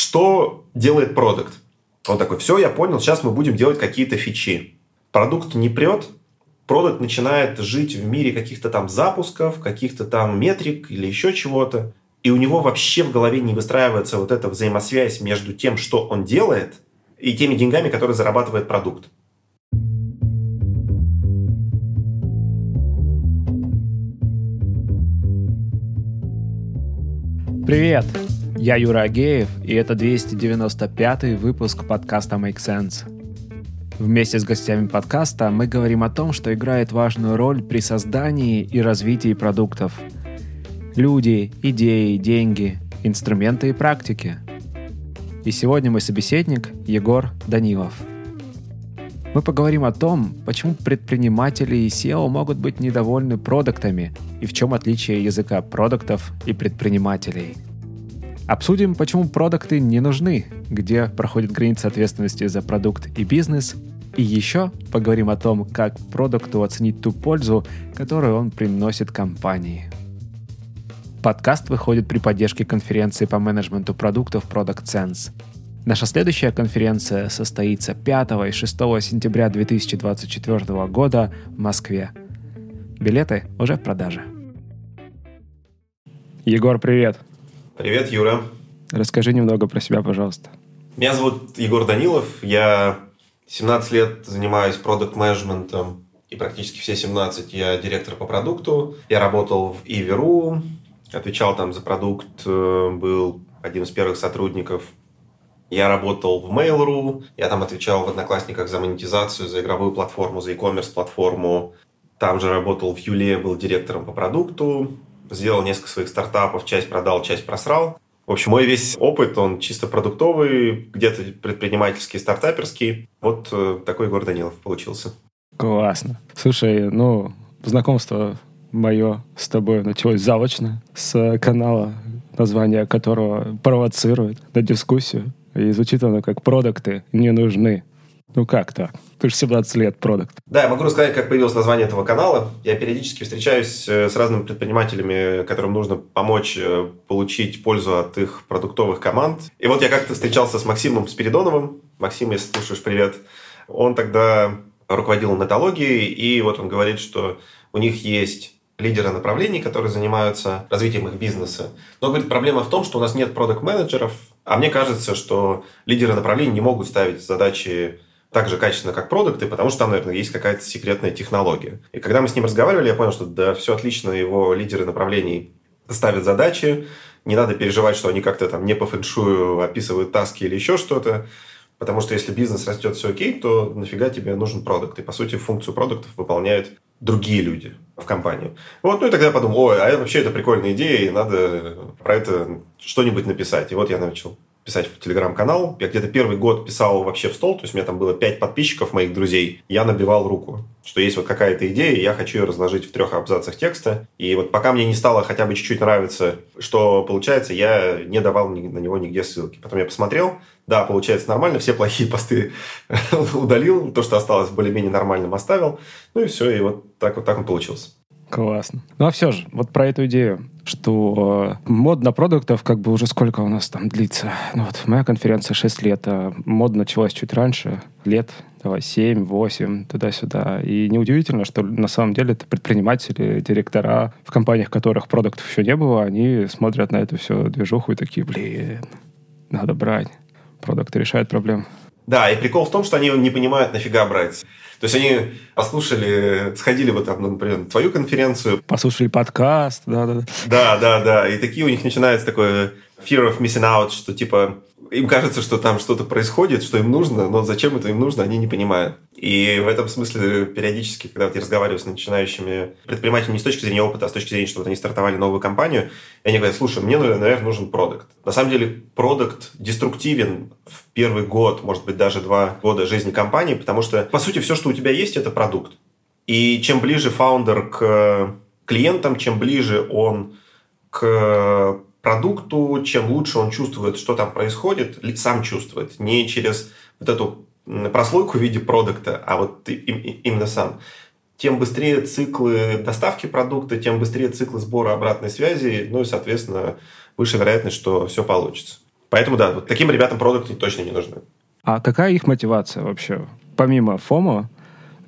что делает продукт? Он такой, все, я понял, сейчас мы будем делать какие-то фичи. Продукт не прет, продукт начинает жить в мире каких-то там запусков, каких-то там метрик или еще чего-то. И у него вообще в голове не выстраивается вот эта взаимосвязь между тем, что он делает, и теми деньгами, которые зарабатывает продукт. Привет! Я Юра Агеев, и это 295 выпуск подкаста Make Sense. Вместе с гостями подкаста мы говорим о том, что играет важную роль при создании и развитии продуктов. Люди, идеи, деньги, инструменты и практики. И сегодня мой собеседник Егор Данилов. Мы поговорим о том, почему предприниматели и SEO могут быть недовольны продуктами и в чем отличие языка продуктов и предпринимателей – Обсудим, почему продукты не нужны, где проходит граница ответственности за продукт и бизнес, и еще поговорим о том, как продукту оценить ту пользу, которую он приносит компании. Подкаст выходит при поддержке конференции по менеджменту продуктов Product Sense. Наша следующая конференция состоится 5 и 6 сентября 2024 года в Москве. Билеты уже в продаже. Егор, привет! Привет, Юра. Расскажи немного про себя, пожалуйста. Меня зовут Егор Данилов. Я 17 лет занимаюсь продукт-менеджментом и практически все 17 я директор по продукту. Я работал в Иверу, отвечал там за продукт, э, был одним из первых сотрудников. Я работал в Mail.ru, я там отвечал в Одноклассниках за монетизацию, за игровую платформу, за e-commerce платформу. Там же работал в Юле, был директором по продукту сделал несколько своих стартапов, часть продал, часть просрал. В общем, мой весь опыт, он чисто продуктовый, где-то предпринимательский, стартаперский. Вот э, такой Егор Данилов получился. Классно. Слушай, ну, знакомство мое с тобой началось заочно, с канала, название которого провоцирует на дискуссию. И звучит оно как «Продукты не нужны». Ну как так? Ты же 17 лет продукт. Да, я могу рассказать, как появилось название этого канала. Я периодически встречаюсь э, с разными предпринимателями, которым нужно помочь э, получить пользу от их продуктовых команд. И вот я как-то встречался с Максимом Спиридоновым. Максим, если слушаешь, привет. Он тогда руководил нетологией, и вот он говорит, что у них есть лидеры направлений, которые занимаются развитием их бизнеса. Но, говорит, проблема в том, что у нас нет продукт-менеджеров, а мне кажется, что лидеры направлений не могут ставить задачи так же качественно, как продукты, потому что там, наверное, есть какая-то секретная технология. И когда мы с ним разговаривали, я понял, что да, все отлично, его лидеры направлений ставят задачи, не надо переживать, что они как-то там не по фэншую описывают таски или еще что-то, потому что если бизнес растет, все окей, то нафига тебе нужен продукт. И, по сути, функцию продуктов выполняют другие люди в компании. Вот, ну и тогда я подумал, ой, а вообще это прикольная идея, и надо про это что-нибудь написать. И вот я начал писать в телеграм-канал. Я где-то первый год писал вообще в стол, то есть у меня там было пять подписчиков моих друзей. Я набивал руку, что есть вот какая-то идея, я хочу ее разложить в трех абзацах текста. И вот пока мне не стало хотя бы чуть-чуть нравиться, что получается, я не давал на него нигде ссылки. Потом я посмотрел, да, получается нормально, все плохие посты удалил, то, что осталось более-менее нормальным оставил. Ну и все, и вот так вот так он получился. Классно. Ну а все же, вот про эту идею, что э, мод на продуктов как бы уже сколько у нас там длится. Ну вот моя конференция 6 лет, а мод началась чуть раньше, лет давай 7, 8, туда-сюда. И неудивительно, что на самом деле это предприниматели, директора, в компаниях, которых продуктов еще не было, они смотрят на эту всю движуху и такие, блин, надо брать. Продукты решают проблемы. Да, и прикол в том, что они не понимают, нафига брать. То есть они послушали, сходили бы там, например, на твою конференцию. Послушали подкаст, да-да. Да, да, да. И такие у них начинается такое fear of missing out, что типа им кажется, что там что-то происходит, что им нужно, но зачем это им нужно, они не понимают. И в этом смысле периодически, когда вот я разговариваю с начинающими предпринимателями не с точки зрения опыта, а с точки зрения, что вот они стартовали новую компанию, и они говорят, слушай, мне, наверное, нужен продукт. На самом деле, продукт деструктивен в первый год, может быть, даже два года жизни компании, потому что, по сути, все, что у тебя есть, это продукт. И чем ближе фаундер к клиентам, чем ближе он к продукту, чем лучше он чувствует, что там происходит, сам чувствует, не через вот эту прослойку в виде продукта, а вот именно сам, тем быстрее циклы доставки продукта, тем быстрее циклы сбора обратной связи, ну и, соответственно, выше вероятность, что все получится. Поэтому, да, вот таким ребятам продукты точно не нужны. А какая их мотивация вообще? Помимо ФОМО,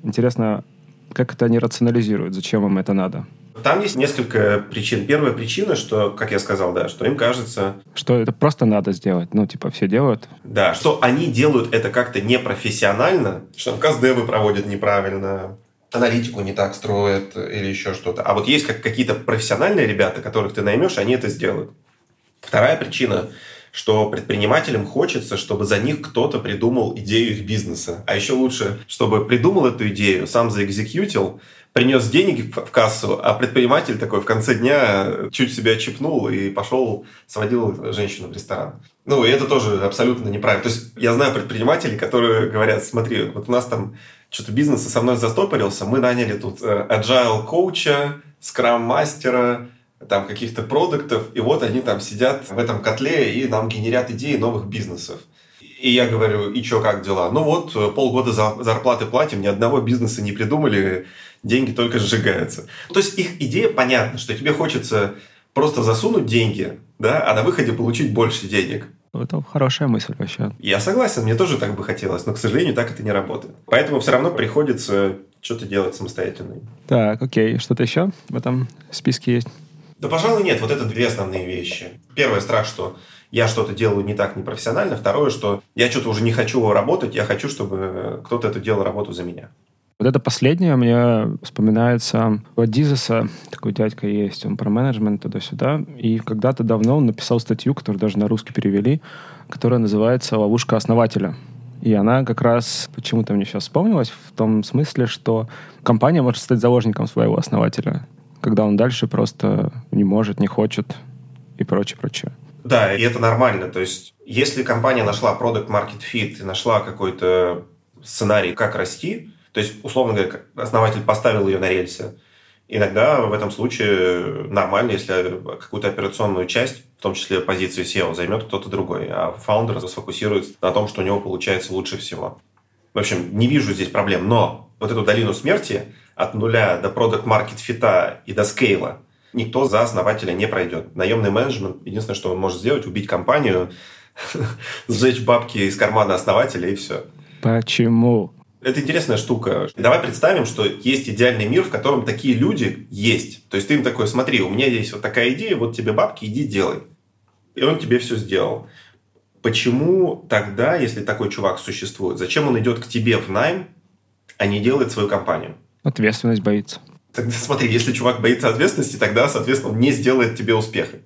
интересно, как это они рационализируют, зачем им это надо? Там есть несколько причин. Первая причина, что, как я сказал, да, что им кажется... Что это просто надо сделать. Ну, типа, все делают. Да, что они делают это как-то непрофессионально, что каздевы проводят неправильно, аналитику не так строят или еще что-то. А вот есть как какие-то профессиональные ребята, которых ты наймешь, они это сделают. Вторая причина что предпринимателям хочется, чтобы за них кто-то придумал идею их бизнеса. А еще лучше, чтобы придумал эту идею, сам заэкзекьютил, принес денег в кассу, а предприниматель такой в конце дня чуть себя чипнул и пошел, сводил женщину в ресторан. Ну, и это тоже абсолютно неправильно. То есть я знаю предпринимателей, которые говорят, смотри, вот у нас там что-то бизнес со мной застопорился, мы наняли тут э, agile коуча, скрам-мастера, там каких-то продуктов, и вот они там сидят в этом котле и нам генерят идеи новых бизнесов. И я говорю, и что, как дела? Ну вот, э, полгода за зарплаты платим, ни одного бизнеса не придумали, деньги только сжигаются. То есть их идея понятна, что тебе хочется просто засунуть деньги, да, а на выходе получить больше денег. Это хорошая мысль вообще. Я согласен, мне тоже так бы хотелось, но, к сожалению, так это не работает. Поэтому все равно приходится что-то делать самостоятельно. Так, окей. Что-то еще в этом списке есть? Да, пожалуй, нет. Вот это две основные вещи. Первое, страх, что я что-то делаю не так непрофессионально. Второе, что я что-то уже не хочу работать, я хочу, чтобы кто-то это делал работу за меня. Вот это последнее мне вспоминается у Дизеса, такой дядька есть, он про менеджмент туда-сюда, и когда-то давно он написал статью, которую даже на русский перевели, которая называется «Ловушка основателя». И она как раз почему-то мне сейчас вспомнилась в том смысле, что компания может стать заложником своего основателя, когда он дальше просто не может, не хочет и прочее, прочее. Да, и это нормально. То есть, если компания нашла продукт market fit и нашла какой-то сценарий, как расти, то есть, условно говоря, основатель поставил ее на рельсы. Иногда в этом случае нормально, если какую-то операционную часть, в том числе позицию SEO, займет кто-то другой, а фаундер сфокусируется на том, что у него получается лучше всего. В общем, не вижу здесь проблем, но вот эту долину смерти от нуля до продукт маркет фита и до скейла никто за основателя не пройдет. Наемный менеджмент, единственное, что он может сделать, убить компанию, сжечь бабки из кармана основателя и все. Почему? Это интересная штука. Давай представим, что есть идеальный мир, в котором такие люди есть. То есть ты им такой, смотри, у меня есть вот такая идея, вот тебе бабки, иди делай. И он тебе все сделал. Почему тогда, если такой чувак существует, зачем он идет к тебе в найм, а не делает свою компанию? Ответственность боится. Тогда смотри, если чувак боится ответственности, тогда, соответственно, он не сделает тебе успеха.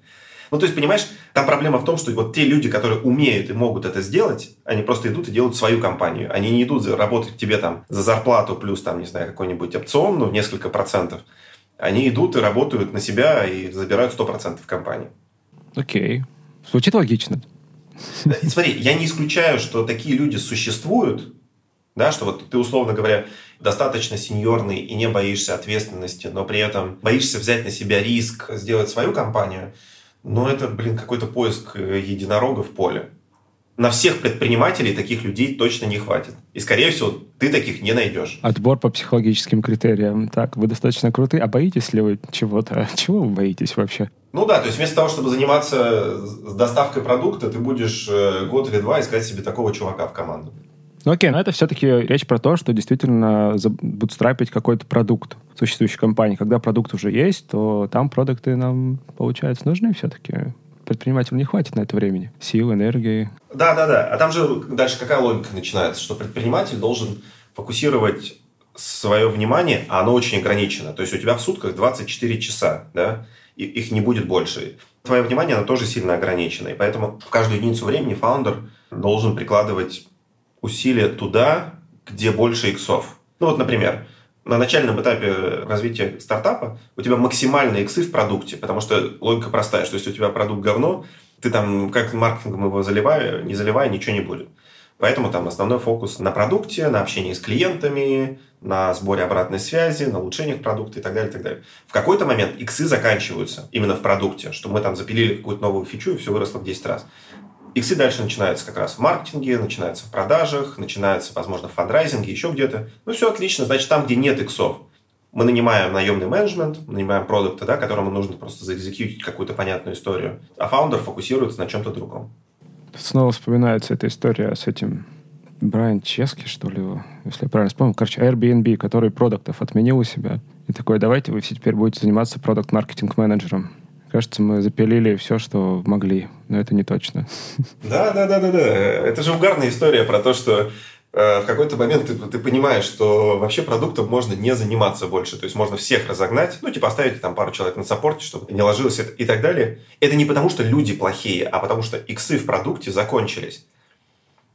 Ну, то есть, понимаешь, там проблема в том, что вот те люди, которые умеют и могут это сделать, они просто идут и делают свою компанию. Они не идут работать тебе там за зарплату плюс там, не знаю, какой-нибудь опцион, ну, несколько процентов. Они идут и работают на себя и забирают 100% компании. Окей. Звучит логично. Смотри, я не исключаю, что такие люди существуют, да, что вот ты, условно говоря, достаточно сеньорный и не боишься ответственности, но при этом боишься взять на себя риск, сделать свою компанию – но это, блин, какой-то поиск э, единорога в поле. На всех предпринимателей таких людей точно не хватит. И, скорее всего, ты таких не найдешь. Отбор по психологическим критериям. Так, вы достаточно крутые. А боитесь ли вы чего-то? Чего вы боитесь вообще? Ну да, то есть вместо того, чтобы заниматься доставкой продукта, ты будешь э, год или два искать себе такого чувака в команду. Ну окей, но это все-таки речь про то, что действительно бутстрапить какой-то продукт существующей компании. Когда продукт уже есть, то там продукты нам, получается, нужны все-таки. Предпринимателю не хватит на это времени. Сил, энергии. Да, да, да. А там же дальше какая логика начинается? Что предприниматель должен фокусировать свое внимание, а оно очень ограничено. То есть у тебя в сутках 24 часа, да, и их не будет больше. Твое внимание, оно тоже сильно ограничено. И поэтому в каждую единицу времени фаундер должен прикладывать усилия туда, где больше иксов. Ну вот, например, на начальном этапе развития стартапа у тебя максимальные иксы в продукте, потому что логика простая, что если у тебя продукт говно, ты там как маркетингом его заливай, не заливай, ничего не будет. Поэтому там основной фокус на продукте, на общении с клиентами, на сборе обратной связи, на улучшениях продукта и так далее, и так далее. В какой-то момент иксы заканчиваются именно в продукте, что мы там запилили какую-то новую фичу и все выросло в 10 раз. Иксы дальше начинаются как раз в маркетинге, начинаются в продажах, начинаются, возможно, в фандрайзинге, еще где-то. Ну, все отлично. Значит, там, где нет иксов, мы нанимаем наемный менеджмент, нанимаем продукты, да, которому нужно просто заэкзекьютить какую-то понятную историю, а фаундер фокусируется на чем-то другом. Снова вспоминается эта история с этим Брайан Чески, что ли, если я правильно вспомнил. Короче, Airbnb, который продуктов отменил у себя. И такой, давайте вы все теперь будете заниматься продукт-маркетинг-менеджером. Кажется, мы запилили все, что могли, но это не точно. Да, да, да, да, да. Это же угарная история про то, что э, в какой-то момент ты, ты понимаешь, что вообще продуктом можно не заниматься больше. То есть можно всех разогнать, ну, типа оставить там пару человек на саппорте, чтобы не ложилось и так далее. Это не потому, что люди плохие, а потому что иксы в продукте закончились.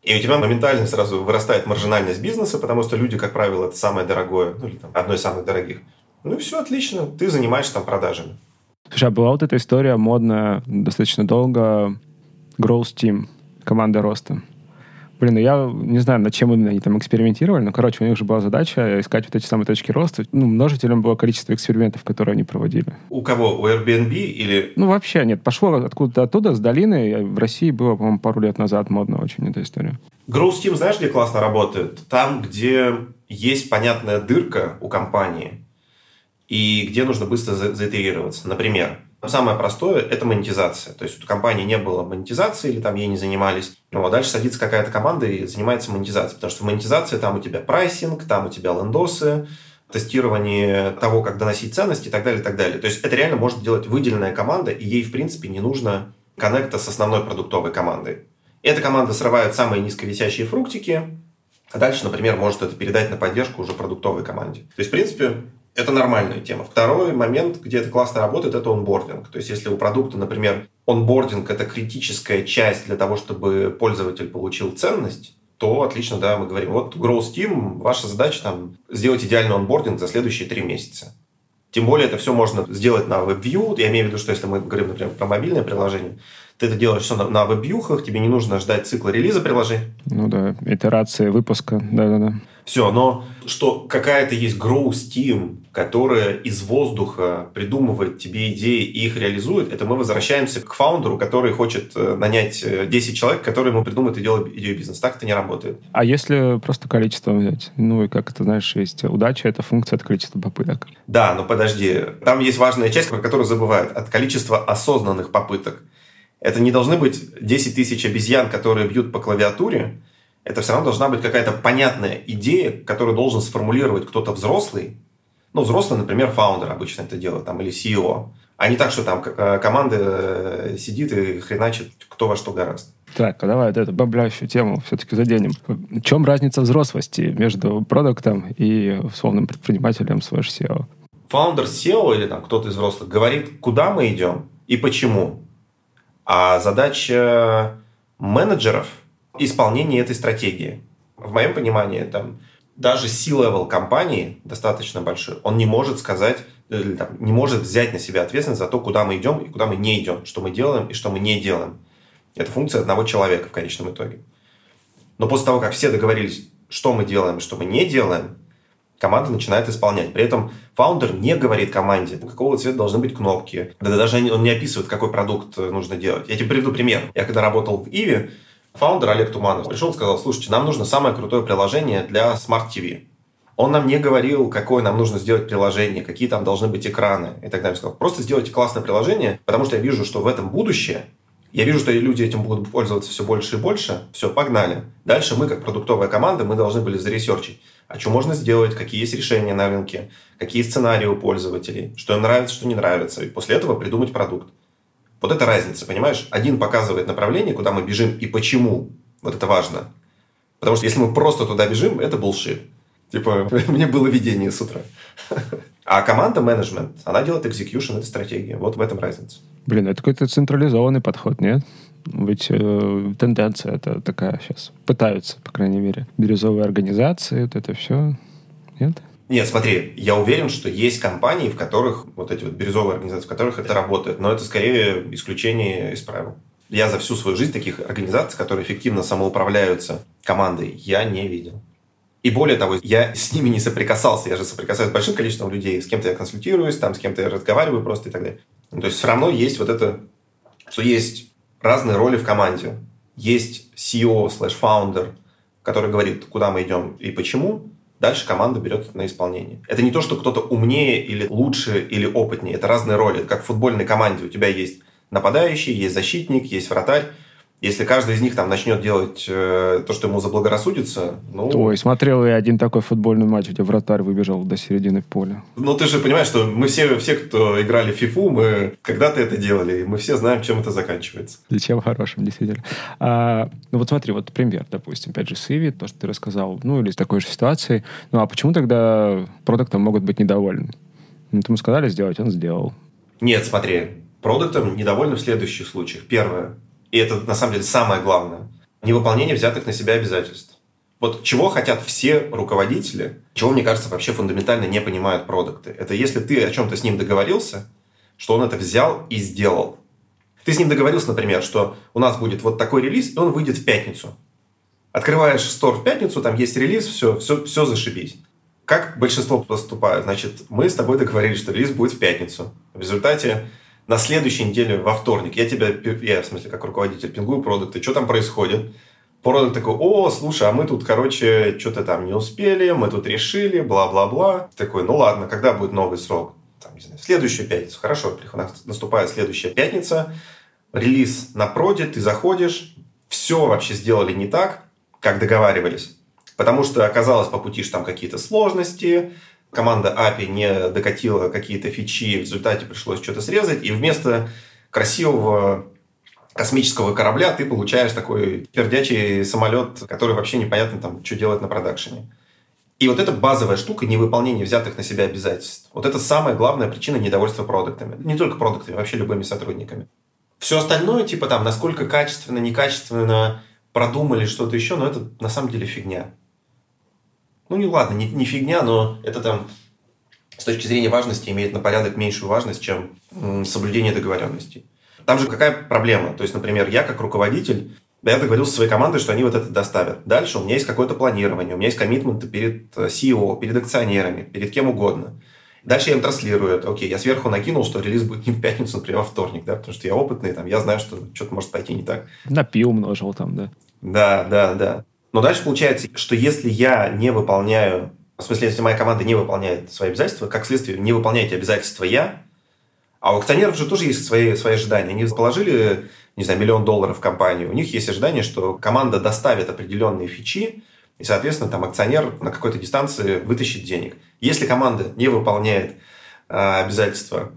И у тебя моментально сразу вырастает маржинальность бизнеса, потому что люди, как правило, это самое дорогое, ну или там одно из самых дорогих. Ну и все отлично, ты занимаешься там продажами. Слушай, а была вот эта история модная достаточно долго, Growth Team, команда роста. Блин, ну я не знаю, над чем именно они там экспериментировали, но, короче, у них же была задача искать вот эти самые точки роста. Ну, множителем было количество экспериментов, которые они проводили. У кого? У Airbnb или... Ну, вообще нет. Пошло откуда-то оттуда, с долины. В России было, по-моему, пару лет назад модно очень эта история. Growth Team, знаешь, где классно работает? Там, где есть понятная дырка у компании, и где нужно быстро за заитерироваться. Например, Самое простое – это монетизация. То есть у компании не было монетизации или там ей не занимались. Ну, а дальше садится какая-то команда и занимается монетизацией. Потому что в монетизации там у тебя прайсинг, там у тебя лендосы, тестирование того, как доносить ценности и так далее, и так далее. То есть это реально может делать выделенная команда, и ей, в принципе, не нужно коннекта с основной продуктовой командой. Эта команда срывает самые низковисящие фруктики, а дальше, например, может это передать на поддержку уже продуктовой команде. То есть, в принципе, это нормальная тема. Второй момент, где это классно работает, это онбординг. То есть, если у продукта, например, онбординг – это критическая часть для того, чтобы пользователь получил ценность, то отлично, да, мы говорим, вот Growth Team, ваша задача там сделать идеальный онбординг за следующие три месяца. Тем более это все можно сделать на WebView. Я имею в виду, что если мы говорим, например, про мобильное приложение, ты это делаешь все на, на веб тебе не нужно ждать цикла релиза приложения. Ну да, итерации выпуска, да-да-да. Все, но что какая-то есть growth team, которая из воздуха придумывает тебе идеи и их реализует, это мы возвращаемся к фаундеру, который хочет э, нанять 10 э, человек, которые ему придумают идею, идею бизнеса. Так это не работает. А если просто количество взять? Ну и как это, знаешь, есть удача, это функция от количества попыток. Да, но подожди. Там есть важная часть, про которую забывают. От количества осознанных попыток. Это не должны быть 10 тысяч обезьян, которые бьют по клавиатуре, это все равно должна быть какая-то понятная идея, которую должен сформулировать кто-то взрослый. Ну, взрослый, например, founder обычно это делает, там, или CEO. А не так, что там э, команда э, сидит и хреначит кто во что горазд. Так, а давай эту баблящую тему все-таки заденем. В чем разница взрослости между продактом и условным предпринимателем слэш CEO? Founder, CEO или там кто-то из взрослых говорит, куда мы идем и почему. А задача менеджеров – исполнение этой стратегии. В моем понимании, там, даже C-level компании достаточно большой, он не может сказать, или, там, не может взять на себя ответственность за то, куда мы идем и куда мы не идем, что мы делаем и что мы не делаем. Это функция одного человека в конечном итоге. Но после того, как все договорились, что мы делаем и что мы не делаем, команда начинает исполнять. При этом фаундер не говорит команде, какого цвета должны быть кнопки. Да даже он не описывает, какой продукт нужно делать. Я тебе приведу пример. Я когда работал в Иви, Фаундер Олег Туманов пришел и сказал, слушайте, нам нужно самое крутое приложение для Smart TV. Он нам не говорил, какое нам нужно сделать приложение, какие там должны быть экраны и так далее. Сказал, просто сделайте классное приложение, потому что я вижу, что в этом будущее. Я вижу, что люди этим будут пользоваться все больше и больше. Все, погнали. Дальше мы, как продуктовая команда, мы должны были заресерчить. А что можно сделать, какие есть решения на рынке, какие сценарии у пользователей, что им нравится, что не нравится. И после этого придумать продукт. Вот это разница, понимаешь? Один показывает направление, куда мы бежим и почему. Вот это важно. Потому что если мы просто туда бежим, это булшит. Типа, мне было видение с утра. А команда менеджмент, она делает execution этой стратегии. Вот в этом разница. Блин, это какой-то централизованный подход, нет? Ведь э, тенденция это такая сейчас. Пытаются, по крайней мере. Бирюзовые организации, вот это все. Нет? Нет, смотри, я уверен, что есть компании, в которых вот эти вот бирюзовые организации, в которых это работает, но это скорее исключение из правил. Я за всю свою жизнь таких организаций, которые эффективно самоуправляются командой, я не видел. И более того, я с ними не соприкасался. Я же соприкасаюсь с большим количеством людей. С кем-то я консультируюсь, там, с кем-то я разговариваю просто и так далее. Ну, то есть все равно есть вот это, что есть разные роли в команде. Есть CEO slash founder, который говорит, куда мы идем и почему. Дальше команда берет на исполнение. Это не то, что кто-то умнее или лучше или опытнее. Это разные роли. Это как в футбольной команде. У тебя есть нападающий, есть защитник, есть вратарь. Если каждый из них там начнет делать э, то, что ему заблагорассудится, ну... Ой, смотрел я один такой футбольный матч, где вратарь выбежал до середины поля. Ну, ты же понимаешь, что мы все, все кто играли в фифу, мы когда-то это делали, и мы все знаем, чем это заканчивается. Для чем хорошим, действительно. А, ну, вот смотри, вот пример, допустим, опять же, с Иви, то, что ты рассказал, ну, или с такой же ситуацией. Ну, а почему тогда продуктом могут быть недовольны? Ну, ты ему сказали сделать, он сделал. Нет, смотри, продуктом недовольны в следующих случаях. Первое, и это на самом деле самое главное, невыполнение взятых на себя обязательств. Вот чего хотят все руководители, чего, мне кажется, вообще фундаментально не понимают продукты. Это если ты о чем-то с ним договорился, что он это взял и сделал. Ты с ним договорился, например, что у нас будет вот такой релиз, и он выйдет в пятницу. Открываешь стор в пятницу, там есть релиз, все, все, все зашибись. Как большинство поступают? Значит, мы с тобой договорились, что релиз будет в пятницу. В результате на следующей неделе во вторник я тебя, я в смысле как руководитель пингую продукты, что там происходит? Продукт такой, о, слушай, а мы тут, короче, что-то там не успели, мы тут решили, бла-бла-бла. Такой, ну ладно, когда будет новый срок? Там, не знаю, следующую пятницу. Хорошо, наступает следующая пятница, релиз на проде, ты заходишь, все вообще сделали не так, как договаривались. Потому что оказалось по пути, что там какие-то сложности, команда API не докатила какие-то фичи, в результате пришлось что-то срезать, и вместо красивого космического корабля ты получаешь такой пердячий самолет, который вообще непонятно там, что делать на продакшене. И вот эта базовая штука невыполнение взятых на себя обязательств. Вот это самая главная причина недовольства продуктами. Не только продуктами, вообще любыми сотрудниками. Все остальное, типа там, насколько качественно, некачественно продумали что-то еще, но это на самом деле фигня ну не ладно, не, не фигня, но это там с точки зрения важности имеет на порядок меньшую важность, чем соблюдение договоренностей. Там же какая проблема? То есть, например, я как руководитель, я договорился со своей командой, что они вот это доставят. Дальше у меня есть какое-то планирование, у меня есть коммитменты перед э, CEO, перед акционерами, перед кем угодно. Дальше я им транслирую это. Окей, я сверху накинул, что релиз будет не в пятницу, например, а во вторник, да, потому что я опытный, там, я знаю, что что-то может пойти не так. Напил умножил там, да. Да, да, да. Но дальше получается, что если я не выполняю, в смысле, если моя команда не выполняет свои обязательства, как следствие, не выполняете обязательства я, а у акционеров же тоже есть свои, свои ожидания. Они положили, не знаю, миллион долларов в компанию. У них есть ожидание, что команда доставит определенные фичи, и, соответственно, там акционер на какой-то дистанции вытащит денег. Если команда не выполняет э, обязательства,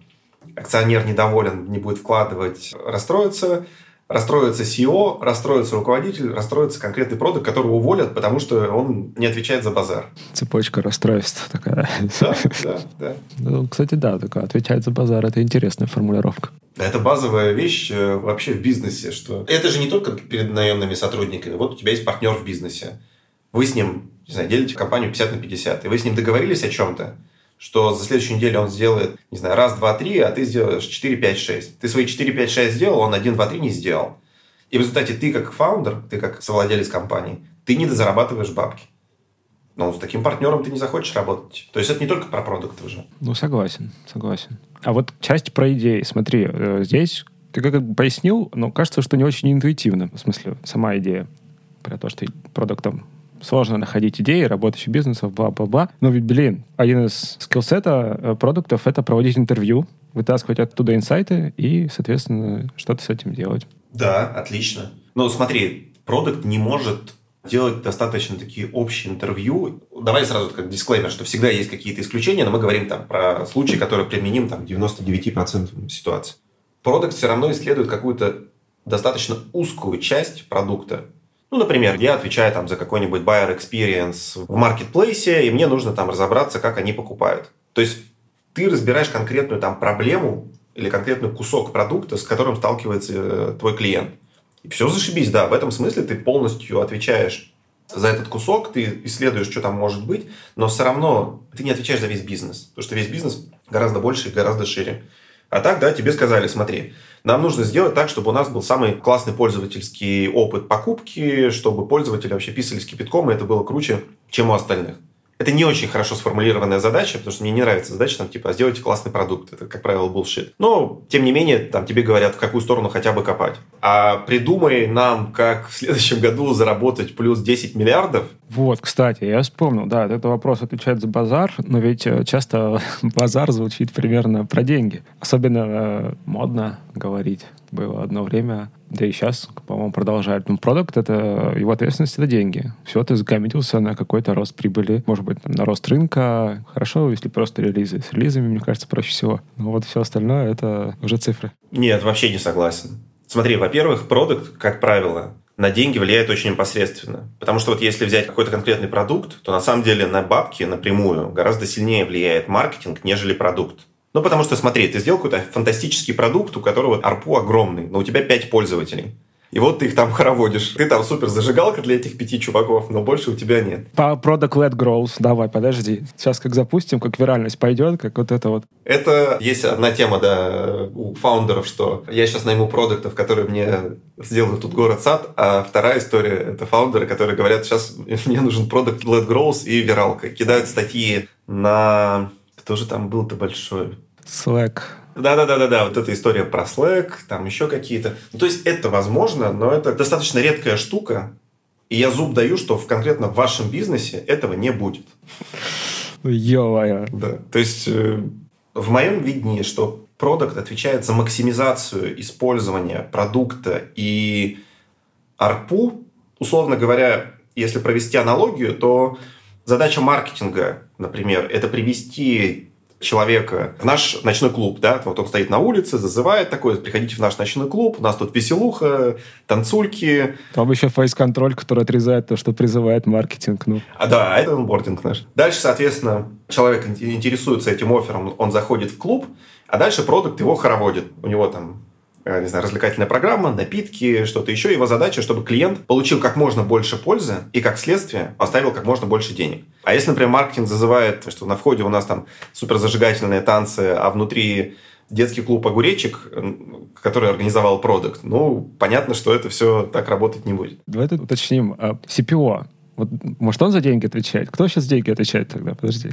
акционер недоволен, не будет вкладывать, расстроится, расстроится CEO, расстроится руководитель, расстроится конкретный продукт, которого уволят, потому что он не отвечает за базар. Цепочка расстройств такая. Да, да, да. Ну, кстати, да, такая отвечает за базар. Это интересная формулировка. Это базовая вещь э, вообще в бизнесе, что это же не только перед наемными сотрудниками. Вот у тебя есть партнер в бизнесе. Вы с ним, не знаю, делите компанию 50 на 50, и вы с ним договорились о чем-то, что за следующую неделю он сделает, не знаю, раз, два, три, а ты сделаешь 4, 5, 6. Ты свои 4, 5, 6 сделал, он 1, 2, 3 не сделал. И в результате ты как фаундер, ты как совладелец компании, ты не зарабатываешь бабки. Но с таким партнером ты не захочешь работать. То есть это не только про продукты уже. Ну, согласен, согласен. А вот часть про идеи. Смотри, э, здесь ты как бы пояснил, но кажется, что не очень интуитивно. В смысле, сама идея про то, что продуктом сложно находить идеи, работающих бизнесов, бла-бла-бла. Но ведь, блин, один из скиллсета э, продуктов — это проводить интервью, вытаскивать оттуда инсайты и, соответственно, что-то с этим делать. Да, отлично. Но смотри, продукт не может делать достаточно такие общие интервью. Давай сразу как дисклеймер, что всегда есть какие-то исключения, но мы говорим там про случаи, которые применим там 99% ситуаций. Продукт все равно исследует какую-то достаточно узкую часть продукта, ну, например, я отвечаю там за какой-нибудь buyer experience в маркетплейсе, и мне нужно там разобраться, как они покупают. То есть ты разбираешь конкретную там проблему или конкретный кусок продукта, с которым сталкивается э, твой клиент. И все зашибись, да, в этом смысле ты полностью отвечаешь за этот кусок, ты исследуешь, что там может быть, но все равно ты не отвечаешь за весь бизнес, потому что весь бизнес гораздо больше и гораздо шире. А так, да, тебе сказали, смотри, нам нужно сделать так, чтобы у нас был самый классный пользовательский опыт покупки, чтобы пользователи вообще писались кипятком, и это было круче, чем у остальных. Это не очень хорошо сформулированная задача, потому что мне не нравится задача, там, типа, сделайте классный продукт. Это, как правило, булшит. Но, тем не менее, там тебе говорят, в какую сторону хотя бы копать. А придумай нам, как в следующем году заработать плюс 10 миллиардов. Вот, кстати, я вспомнил, да, этот вопрос отвечает за базар, но ведь э, часто базар звучит примерно про деньги. Особенно э, модно говорить было одно время да и сейчас, по-моему, продолжает. Ну, продукт — это его ответственность — это деньги. Все, ты закоммитился на какой-то рост прибыли, может быть, там, на рост рынка. Хорошо, если просто релизы. С релизами, мне кажется, проще всего. Но вот все остальное — это уже цифры. Нет, вообще не согласен. Смотри, во-первых, продукт, как правило, на деньги влияет очень непосредственно. Потому что вот если взять какой-то конкретный продукт, то на самом деле на бабки напрямую гораздо сильнее влияет маркетинг, нежели продукт. Ну, потому что, смотри, ты сделал какой-то фантастический продукт, у которого арпу огромный, но у тебя 5 пользователей. И вот ты их там хороводишь. Ты там супер зажигалка для этих пяти чуваков, но больше у тебя нет. По Product Led Growth, давай, подожди. Сейчас как запустим, как виральность пойдет, как вот это вот. Это есть одна тема, да, у фаундеров, что я сейчас найму продуктов, которые мне сделают тут город-сад, а вторая история — это фаундеры, которые говорят, сейчас мне нужен продукт Led Growth и виралка. Кидают статьи на... Кто же там был-то большой? Slack. Да-да-да-да-да, вот эта история про Slack, там еще какие-то. Ну, то есть это возможно, но это достаточно редкая штука, и я зуб даю, что в конкретно в вашем бизнесе этого не будет. ё Да, то есть э, в моем видении, что продукт отвечает за максимизацию использования продукта и арпу, условно говоря, если провести аналогию, то задача маркетинга, например, это привести человека в наш ночной клуб, да, вот он стоит на улице, зазывает такой, приходите в наш ночной клуб, у нас тут веселуха, танцульки. Там еще фейс-контроль, который отрезает то, что призывает маркетинг. Ну. А да, это онбординг наш. Дальше, соответственно, человек интересуется этим оффером, он заходит в клуб, а дальше продукт его хороводит. У него там не знаю, развлекательная программа, напитки, что-то еще. Его задача, чтобы клиент получил как можно больше пользы и, как следствие, поставил как можно больше денег. А если, например, маркетинг зазывает, что на входе у нас там супер зажигательные танцы, а внутри детский клуб «Огуречек», который организовал продукт, ну, понятно, что это все так работать не будет. Давай тут уточним. А CPO вот, может, он за деньги отвечает? Кто сейчас деньги отвечает тогда? Подожди.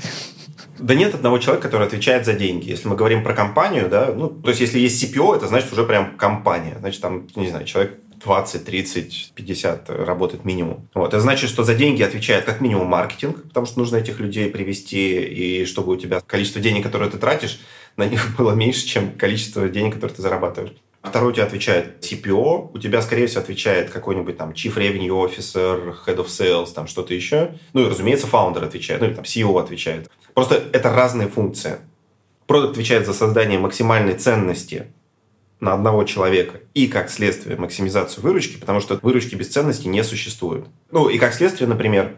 Да нет одного человека, который отвечает за деньги. Если мы говорим про компанию, да, ну, то есть если есть CPO, это значит уже прям компания. Значит, там, не знаю, человек 20, 30, 50 работает минимум. Вот. Это значит, что за деньги отвечает как минимум маркетинг, потому что нужно этих людей привести, и чтобы у тебя количество денег, которые ты тратишь, на них было меньше, чем количество денег, которые ты зарабатываешь. Второй у тебя отвечает CPO, у тебя, скорее всего, отвечает какой-нибудь там Chief Revenue Officer, Head of Sales, там что-то еще. Ну и, разумеется, фаундер отвечает, ну или там CEO отвечает. Просто это разные функции. Продукт отвечает за создание максимальной ценности на одного человека и, как следствие, максимизацию выручки, потому что выручки без ценности не существует. Ну и как следствие, например,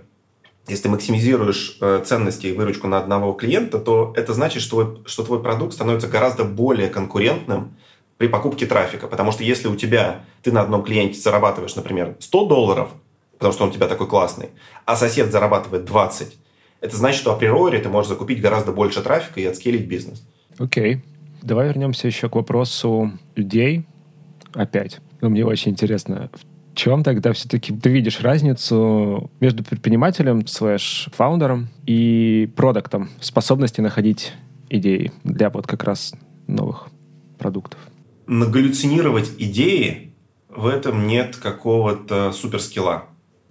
если ты максимизируешь э, ценности и выручку на одного клиента, то это значит, что, что твой продукт становится гораздо более конкурентным при покупке трафика. Потому что если у тебя, ты на одном клиенте зарабатываешь, например, 100 долларов, потому что он у тебя такой классный, а сосед зарабатывает 20, это значит, что априори ты можешь закупить гораздо больше трафика и отскелить бизнес. Окей. Okay. Давай вернемся еще к вопросу людей. Опять. Ну, мне очень интересно, в чем тогда все-таки ты видишь разницу между предпринимателем, слэш фаундером и продуктом, способности находить идеи для вот как раз новых продуктов? Нагаллюцинировать идеи, в этом нет какого-то суперскилла.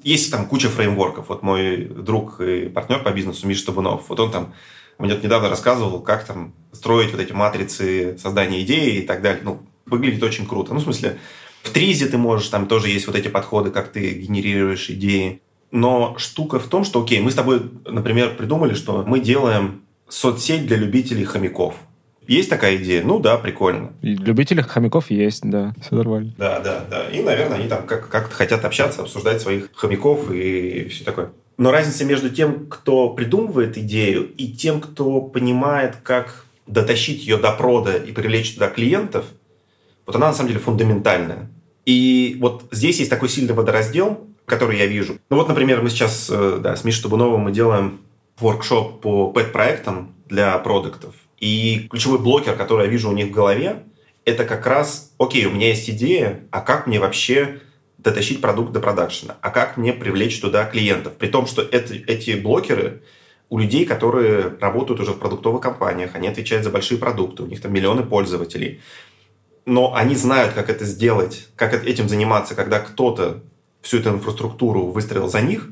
Есть там куча фреймворков. Вот мой друг и партнер по бизнесу Миша Табунов, вот он там мне недавно рассказывал, как там строить вот эти матрицы создания идеи и так далее. Ну, выглядит очень круто. Ну, в смысле, в Тризе ты можешь, там тоже есть вот эти подходы, как ты генерируешь идеи. Но штука в том, что, окей, мы с тобой, например, придумали, что мы делаем соцсеть для любителей хомяков. Есть такая идея? Ну да, прикольно. И любители хомяков есть, да, все нормально. Да, да, да. И, наверное, они там как- как-то хотят общаться, обсуждать своих хомяков и все такое. Но разница между тем, кто придумывает идею, и тем, кто понимает, как дотащить ее до прода и привлечь туда клиентов, вот она на самом деле фундаментальная. И вот здесь есть такой сильный водораздел, который я вижу. Ну вот, например, мы сейчас э, да, с Мишей Табуновым мы делаем воркшоп по пэт-проектам для продуктов. И ключевой блокер, который я вижу у них в голове, это как раз, окей, у меня есть идея, а как мне вообще дотащить продукт до продакшена, а как мне привлечь туда клиентов. При том, что это, эти блокеры у людей, которые работают уже в продуктовых компаниях, они отвечают за большие продукты, у них там миллионы пользователей. Но они знают, как это сделать, как этим заниматься, когда кто-то всю эту инфраструктуру выстроил за них,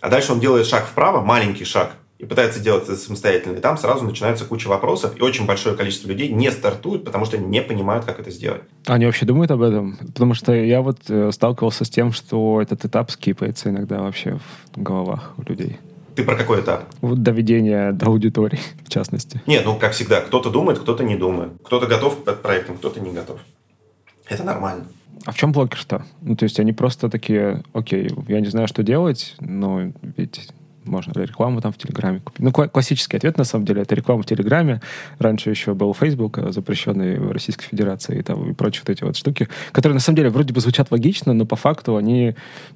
а дальше он делает шаг вправо, маленький шаг – и пытается делать это самостоятельно. И там сразу начинается куча вопросов, и очень большое количество людей не стартуют, потому что не понимают, как это сделать. Они вообще думают об этом? Потому что я вот э, сталкивался с тем, что этот этап скипается иногда вообще в головах у людей. Ты про какой этап? Вот доведение до аудитории, в частности. Нет, ну, как всегда, кто-то думает, кто-то не думает. Кто-то готов к проектам, кто-то не готов. Это нормально. А в чем блокер-то? Ну, то есть они просто такие, окей, я не знаю, что делать, но ведь можно рекламу там в Телеграме купить. Ну, классический ответ, на самом деле, это реклама в Телеграме. Раньше еще был Facebook, э, запрещенный в Российской Федерации и, там, и прочие вот эти вот штуки, которые, на самом деле, вроде бы звучат логично, но по факту они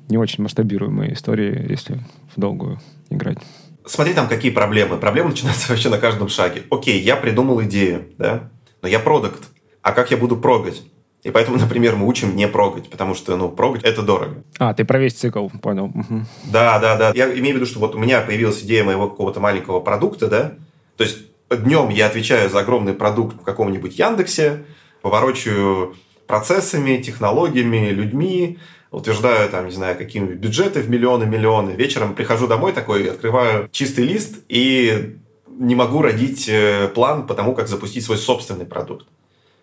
не очень масштабируемые истории, если в долгую играть. Смотри, там какие проблемы. Проблемы начинаются вообще на каждом шаге. Окей, я придумал идею, да, но я продукт. А как я буду прогать? И поэтому, например, мы учим не прогать, потому что, ну, прогать – это дорого. А, ты про весь цикл, понял. Угу. Да, да, да. Я имею в виду, что вот у меня появилась идея моего какого-то маленького продукта, да, то есть днем я отвечаю за огромный продукт в каком-нибудь Яндексе, поворачиваю процессами, технологиями, людьми, утверждаю там, не знаю, какие бюджеты в миллионы-миллионы. Вечером прихожу домой такой, открываю чистый лист и не могу родить э, план по тому, как запустить свой собственный продукт.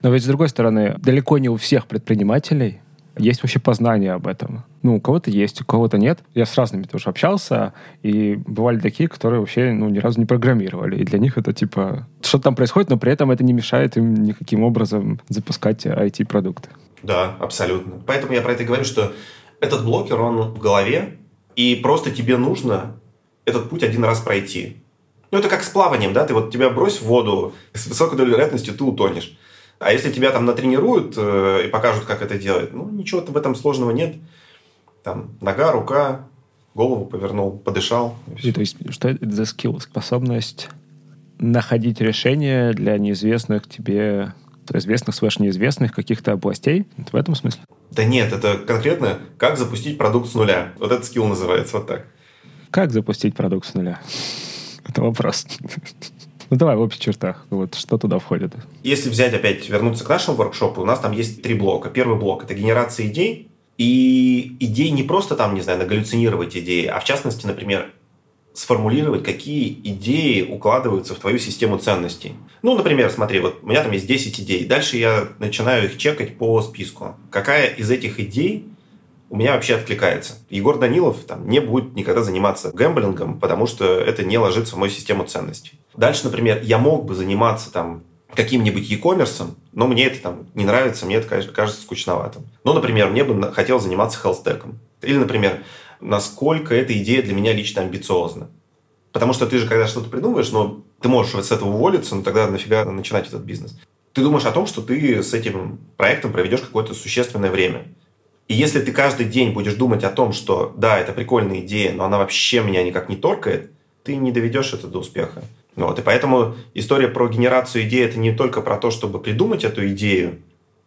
Но ведь, с другой стороны, далеко не у всех предпринимателей есть вообще познание об этом. Ну, у кого-то есть, у кого-то нет. Я с разными тоже общался, и бывали такие, которые вообще ну, ни разу не программировали. И для них это типа... Что там происходит, но при этом это не мешает им никаким образом запускать IT-продукты. Да, абсолютно. Поэтому я про это говорю, что этот блокер, он в голове, и просто тебе нужно этот путь один раз пройти. Ну, это как с плаванием, да? Ты вот тебя брось в воду, с высокой долей вероятности ты утонешь. А если тебя там натренируют э, и покажут, как это делать, ну, ничего в этом сложного нет. Там нога, рука, голову повернул, подышал. И, то есть, что это за скилл? Способность находить решения для неизвестных тебе, известных, слэш неизвестных каких-то областей? В этом смысле? Да нет, это конкретно как запустить продукт с нуля. Вот этот скилл называется вот так. Как запустить продукт с нуля? Это вопрос. Ну давай в общих чертах, вот что туда входит. Если взять опять, вернуться к нашему воркшопу, у нас там есть три блока. Первый блок – это генерация идей. И идеи не просто там, не знаю, нагаллюцинировать идеи, а в частности, например, сформулировать, какие идеи укладываются в твою систему ценностей. Ну, например, смотри, вот у меня там есть 10 идей. Дальше я начинаю их чекать по списку. Какая из этих идей у меня вообще откликается. Егор Данилов там, не будет никогда заниматься гэмблингом, потому что это не ложится в мою систему ценностей. Дальше, например, я мог бы заниматься там каким-нибудь e-commerce, но мне это там не нравится, мне это кажется скучноватым. Ну, например, мне бы хотел заниматься хелстеком. Или, например, насколько эта идея для меня лично амбициозна. Потому что ты же, когда что-то придумываешь, но ты можешь с этого уволиться, но тогда нафига начинать этот бизнес? Ты думаешь о том, что ты с этим проектом проведешь какое-то существенное время. И если ты каждый день будешь думать о том, что да, это прикольная идея, но она вообще меня никак не торкает, ты не доведешь это до успеха. Вот, и поэтому история про генерацию идей это не только про то, чтобы придумать эту идею,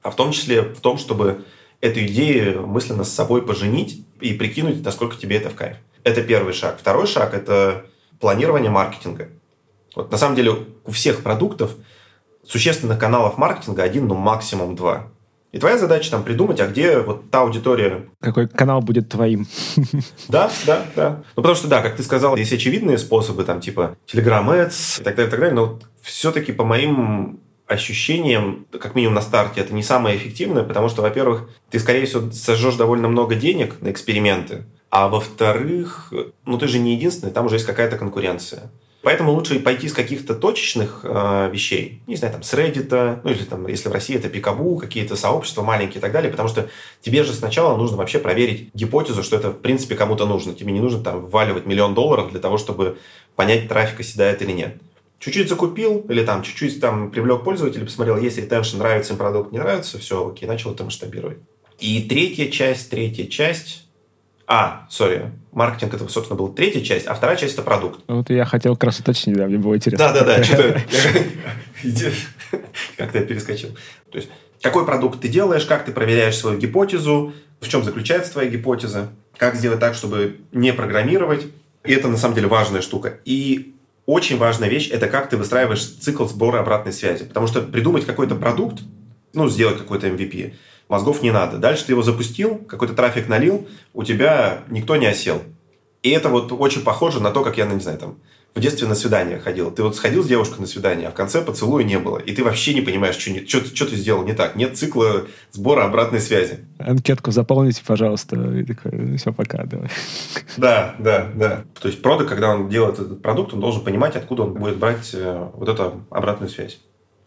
а в том числе в том, чтобы эту идею мысленно с собой поженить и прикинуть, насколько тебе это в кайф. Это первый шаг. Второй шаг – это планирование маркетинга. Вот на самом деле у всех продуктов существенных каналов маркетинга один, ну максимум два. И твоя задача там придумать, а где вот та аудитория... Какой канал будет твоим. Да, да, да. Ну, потому что, да, как ты сказал, есть очевидные способы, там, типа Telegram Ads и так далее, и так далее, но все-таки по моим ощущениям, как минимум на старте, это не самое эффективное, потому что, во-первых, ты, скорее всего, сожжешь довольно много денег на эксперименты, а во-вторых, ну ты же не единственный, там уже есть какая-то конкуренция. Поэтому лучше пойти с каких-то точечных э, вещей, не знаю, там, с Reddit, ну или там, если в России это Пикабу, какие-то сообщества маленькие и так далее, потому что тебе же сначала нужно вообще проверить гипотезу, что это в принципе кому-то нужно. Тебе не нужно там вваливать миллион долларов для того, чтобы понять, трафик оседает или нет. Чуть-чуть закупил или там чуть-чуть там привлек пользователя, посмотрел, есть ретеншн, нравится им продукт, не нравится, все, окей, начал это масштабировать. И третья часть, третья часть, а, сори, маркетинг это, собственно, была третья часть, а вторая часть это продукт. Вот я хотел как раз уточнить, да, мне было интересно. Да, да, да, что-то как-то я перескочил. То есть, какой продукт ты делаешь, как ты проверяешь свою гипотезу, в чем заключается твоя гипотеза, как сделать так, чтобы не программировать. И это, на самом деле, важная штука. И очень важная вещь – это как ты выстраиваешь цикл сбора обратной связи. Потому что придумать какой-то продукт, ну, сделать какой-то MVP – мозгов не надо. Дальше ты его запустил, какой-то трафик налил, у тебя никто не осел. И это вот очень похоже на то, как я, ну, не знаю, там, в детстве на свидание ходил. Ты вот сходил с девушкой на свидание, а в конце поцелуя не было. И ты вообще не понимаешь, что, не, что, что ты сделал не так. Нет цикла сбора обратной связи. Анкетку заполните, пожалуйста. И такой, ну все, пока, давай. Да, да, да. То есть продукт, когда он делает этот продукт, он должен понимать, откуда он будет брать э, вот эту обратную связь.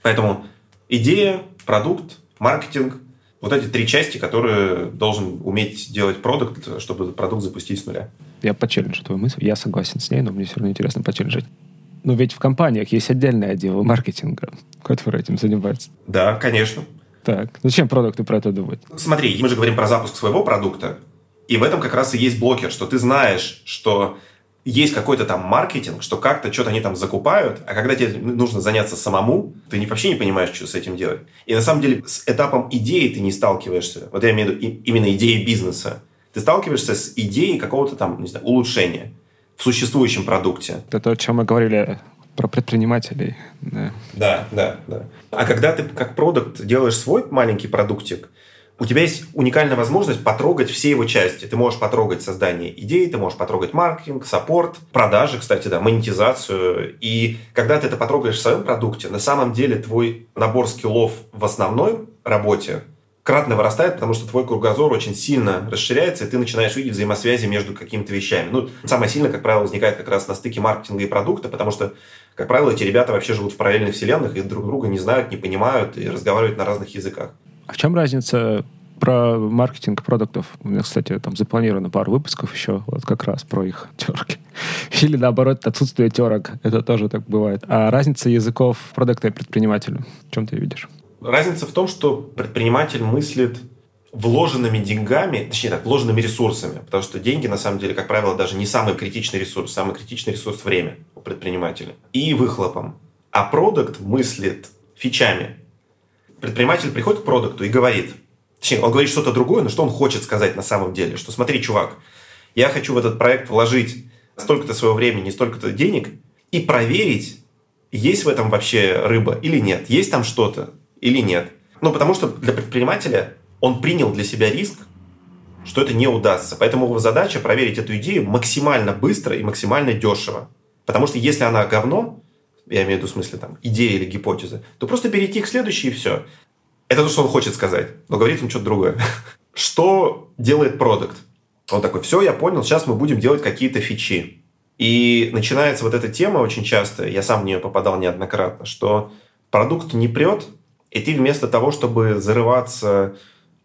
Поэтому идея, продукт, маркетинг, вот эти три части, которые должен уметь делать продукт, чтобы продукт запустить с нуля. Я почелленджу твою мысль, я согласен с ней, но мне все равно интересно почелленджить. Но ведь в компаниях есть отдельный отдел маркетинга, который этим занимается. Да, конечно. Так, зачем продукты про это думать? Смотри, мы же говорим про запуск своего продукта, и в этом как раз и есть блокер, что ты знаешь, что есть какой-то там маркетинг, что как-то что-то они там закупают, а когда тебе нужно заняться самому, ты вообще не понимаешь, что с этим делать. И на самом деле с этапом идеи ты не сталкиваешься. Вот я имею в виду именно идеи бизнеса. Ты сталкиваешься с идеей какого-то там, не знаю, улучшения в существующем продукте. Это то, о чем мы говорили про предпринимателей. Да. да, да, да. А когда ты как продукт делаешь свой маленький продуктик, у тебя есть уникальная возможность потрогать все его части. Ты можешь потрогать создание идей, ты можешь потрогать маркетинг, саппорт, продажи, кстати, да, монетизацию. И когда ты это потрогаешь в своем продукте, на самом деле твой набор скиллов в основной работе кратно вырастает, потому что твой кругозор очень сильно расширяется, и ты начинаешь видеть взаимосвязи между какими-то вещами. Ну, самое сильное, как правило, возникает как раз на стыке маркетинга и продукта, потому что, как правило, эти ребята вообще живут в параллельных вселенных и друг друга не знают, не понимают и разговаривают на разных языках. А в чем разница про маркетинг продуктов? У меня, кстати, там запланировано пару выпусков еще, вот как раз про их терки. Или наоборот, отсутствие терок. Это тоже так бывает. А разница языков продукта и предпринимателя? В чем ты видишь? Разница в том, что предприниматель мыслит вложенными деньгами, точнее так, вложенными ресурсами, потому что деньги, на самом деле, как правило, даже не самый критичный ресурс. Самый критичный ресурс – время у предпринимателя. И выхлопом. А продукт мыслит фичами. Предприниматель приходит к продукту и говорит, точнее, он говорит что-то другое, но что он хочет сказать на самом деле, что смотри, чувак, я хочу в этот проект вложить столько-то своего времени, столько-то денег и проверить, есть в этом вообще рыба или нет, есть там что-то или нет. Ну, потому что для предпринимателя он принял для себя риск, что это не удастся. Поэтому его задача проверить эту идею максимально быстро и максимально дешево. Потому что если она говно, я имею в виду в смысле там идея или гипотеза, то просто перейти к следующей и все. Это то, что он хочет сказать. Но говорит он что-то другое. Что делает продукт? Он такой, все, я понял, сейчас мы будем делать какие-то фичи. И начинается вот эта тема очень часто, я сам в нее попадал неоднократно, что продукт не прет, и ты вместо того, чтобы зарываться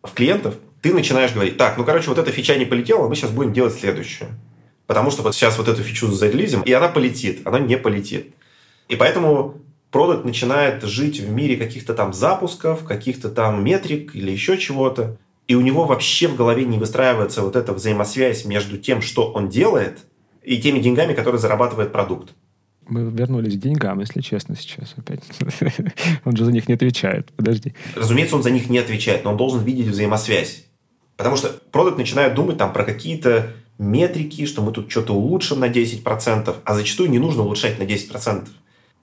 в клиентов, ты начинаешь говорить, так, ну, короче, вот эта фича не полетела, мы сейчас будем делать следующую. Потому что вот сейчас вот эту фичу зарелизим, и она полетит, она не полетит. И поэтому продукт начинает жить в мире каких-то там запусков, каких-то там метрик или еще чего-то. И у него вообще в голове не выстраивается вот эта взаимосвязь между тем, что он делает, и теми деньгами, которые зарабатывает продукт. Мы вернулись к деньгам, если честно, сейчас опять. Он же за них не отвечает. Подожди. Разумеется, он за них не отвечает, но он должен видеть взаимосвязь. Потому что продукт начинает думать там про какие-то метрики, что мы тут что-то улучшим на 10%, а зачастую не нужно улучшать на 10%.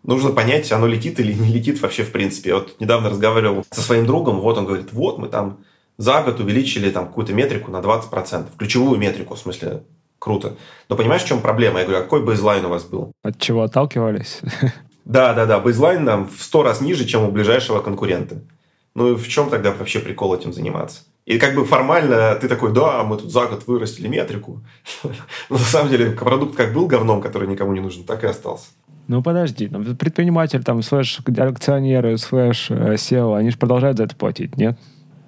Нужно понять, оно летит или не летит вообще в принципе. Я вот недавно разговаривал со своим другом, вот он говорит, вот мы там за год увеличили там какую-то метрику на 20%, ключевую метрику, в смысле круто. Но понимаешь, в чем проблема? Я говорю, а какой baseline у вас был? От чего отталкивались? Да, да, да. Baseline там в сто раз ниже, чем у ближайшего конкурента. Ну и в чем тогда вообще прикол этим заниматься? И как бы формально ты такой, да, мы тут за год вырастили метрику. Но на самом деле продукт как был говном, который никому не нужен, так и остался. Ну подожди, там, предприниматель, там, слэш акционеры, слэш CEO, они же продолжают за это платить, нет?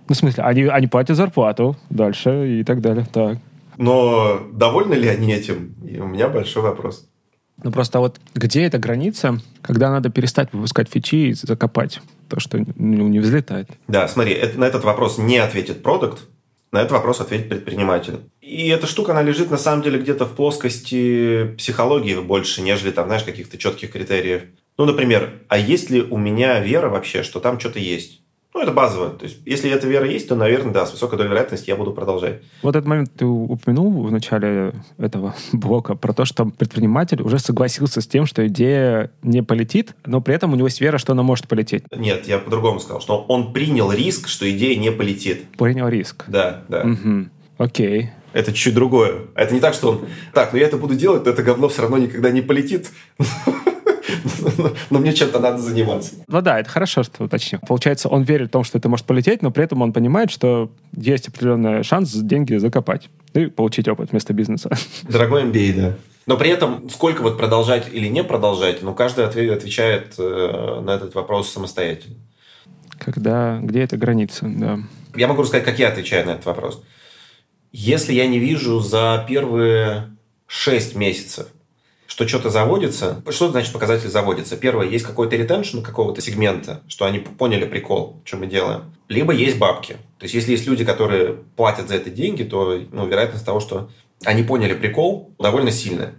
Ну, в смысле, они, они платят зарплату дальше и так далее. Так. Но довольны ли они этим? И у меня большой вопрос. Ну, просто вот где эта граница, когда надо перестать выпускать фичи и закопать то, что ну, не взлетает? Да, смотри, это, на этот вопрос не ответит продукт, на этот вопрос ответит предприниматель. И эта штука, она лежит на самом деле где-то в плоскости психологии больше, нежели там, знаешь, каких-то четких критериев. Ну, например, а есть ли у меня вера вообще, что там что-то есть? Ну, это базово. То есть, если эта вера есть, то, наверное, да, с высокой долей вероятности я буду продолжать. Вот этот момент ты упомянул в начале этого блока про то, что предприниматель уже согласился с тем, что идея не полетит, но при этом у него есть вера, что она может полететь. Нет, я по-другому сказал, что он принял риск, что идея не полетит. Принял риск. Да, да. Угу. Окей. Это чуть другое. Это не так, что он... Так, ну я это буду делать, но это говно все равно никогда не полетит. но мне чем-то надо заниматься. Ну да, это хорошо, что уточнил. Получается, он верит в том, что это может полететь, но при этом он понимает, что есть определенный шанс деньги закопать и получить опыт вместо бизнеса. Дорогой MBA, да. Но при этом, сколько вот продолжать или не продолжать, ну, каждый отвечает э, на этот вопрос самостоятельно. Когда, где эта граница, да. Я могу рассказать, как я отвечаю на этот вопрос. Если я не вижу за первые шесть месяцев что что-то заводится. Что значит показатель заводится? Первое, есть какой-то ретеншн какого-то сегмента, что они поняли прикол, что мы делаем. Либо есть бабки. То есть, если есть люди, которые платят за это деньги, то ну, вероятность того, что они поняли прикол, довольно сильная.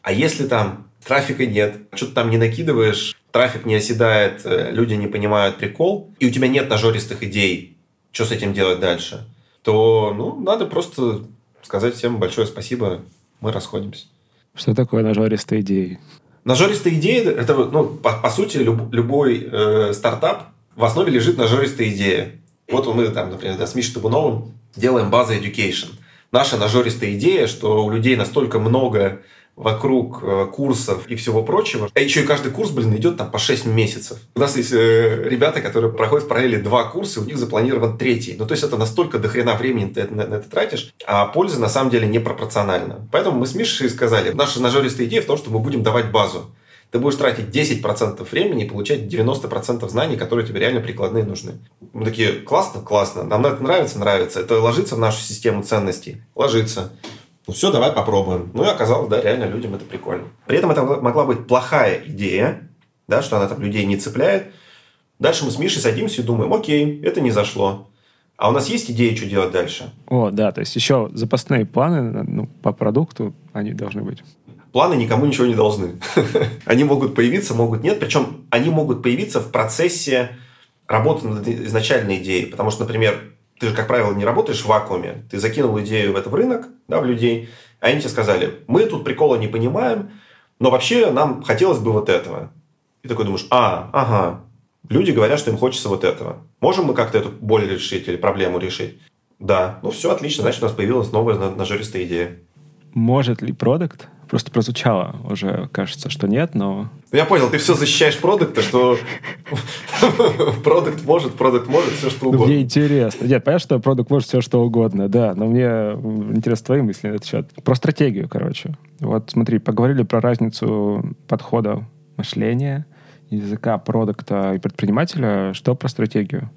А если там трафика нет, что-то там не накидываешь, трафик не оседает, э, люди не понимают прикол, и у тебя нет нажористых идей, что с этим делать дальше, то ну, надо просто сказать всем большое спасибо, мы расходимся. Что такое нажористые идеи? Нажористые идеи – это, ну, по, по сути, люб, любой э, стартап в основе лежит нажористая идея. Вот мы, там, например, да, с Мишей Табуновым делаем база education. Наша нажористая идея, что у людей настолько много вокруг э, курсов и всего прочего. А еще и каждый курс, блин, идет там по 6 месяцев. У нас есть э, ребята, которые проходят в параллели два курса, у них запланирован третий. Ну, то есть это настолько дохрена времени ты на, на это тратишь, а польза на самом деле непропорциональна. Поэтому мы с Мишей сказали, наша нажористая идея в том, что мы будем давать базу. Ты будешь тратить 10% времени и получать 90% знаний, которые тебе реально прикладные нужны. Мы такие, классно, классно, нам это нравится, нравится. Это ложится в нашу систему ценностей? Ложится. Ну все, давай попробуем. Ну и оказалось, да, реально людям это прикольно. При этом это могла быть плохая идея, да, что она там людей не цепляет. Дальше мы с Мишей садимся и думаем, окей, это не зашло. А у нас есть идея, что делать дальше? О, да, то есть еще запасные планы ну, по продукту, они должны быть. Планы никому ничего не должны. они могут появиться, могут нет. Причем они могут появиться в процессе работы над изначальной идеей. Потому что, например, ты же, как правило, не работаешь в вакууме. Ты закинул идею в это в рынок, да, в людей, а они тебе сказали, мы тут прикола не понимаем, но вообще нам хотелось бы вот этого. И такой думаешь, а, ага, люди говорят, что им хочется вот этого. Можем мы как-то эту боль решить или проблему решить? Да, ну все, отлично, значит, у нас появилась новая нажористая идея. Может ли продукт Просто прозвучало уже, кажется, что нет, но... Я понял, ты все защищаешь продукта, что продукт может, продукт может, все что угодно. Мне интересно. Нет, понятно, что продукт может все что угодно, да, но мне интересны твои мысли на этот счет. Про стратегию, короче. Вот смотри, поговорили про разницу подхода мышления, языка продукта и предпринимателя. Что про стратегию?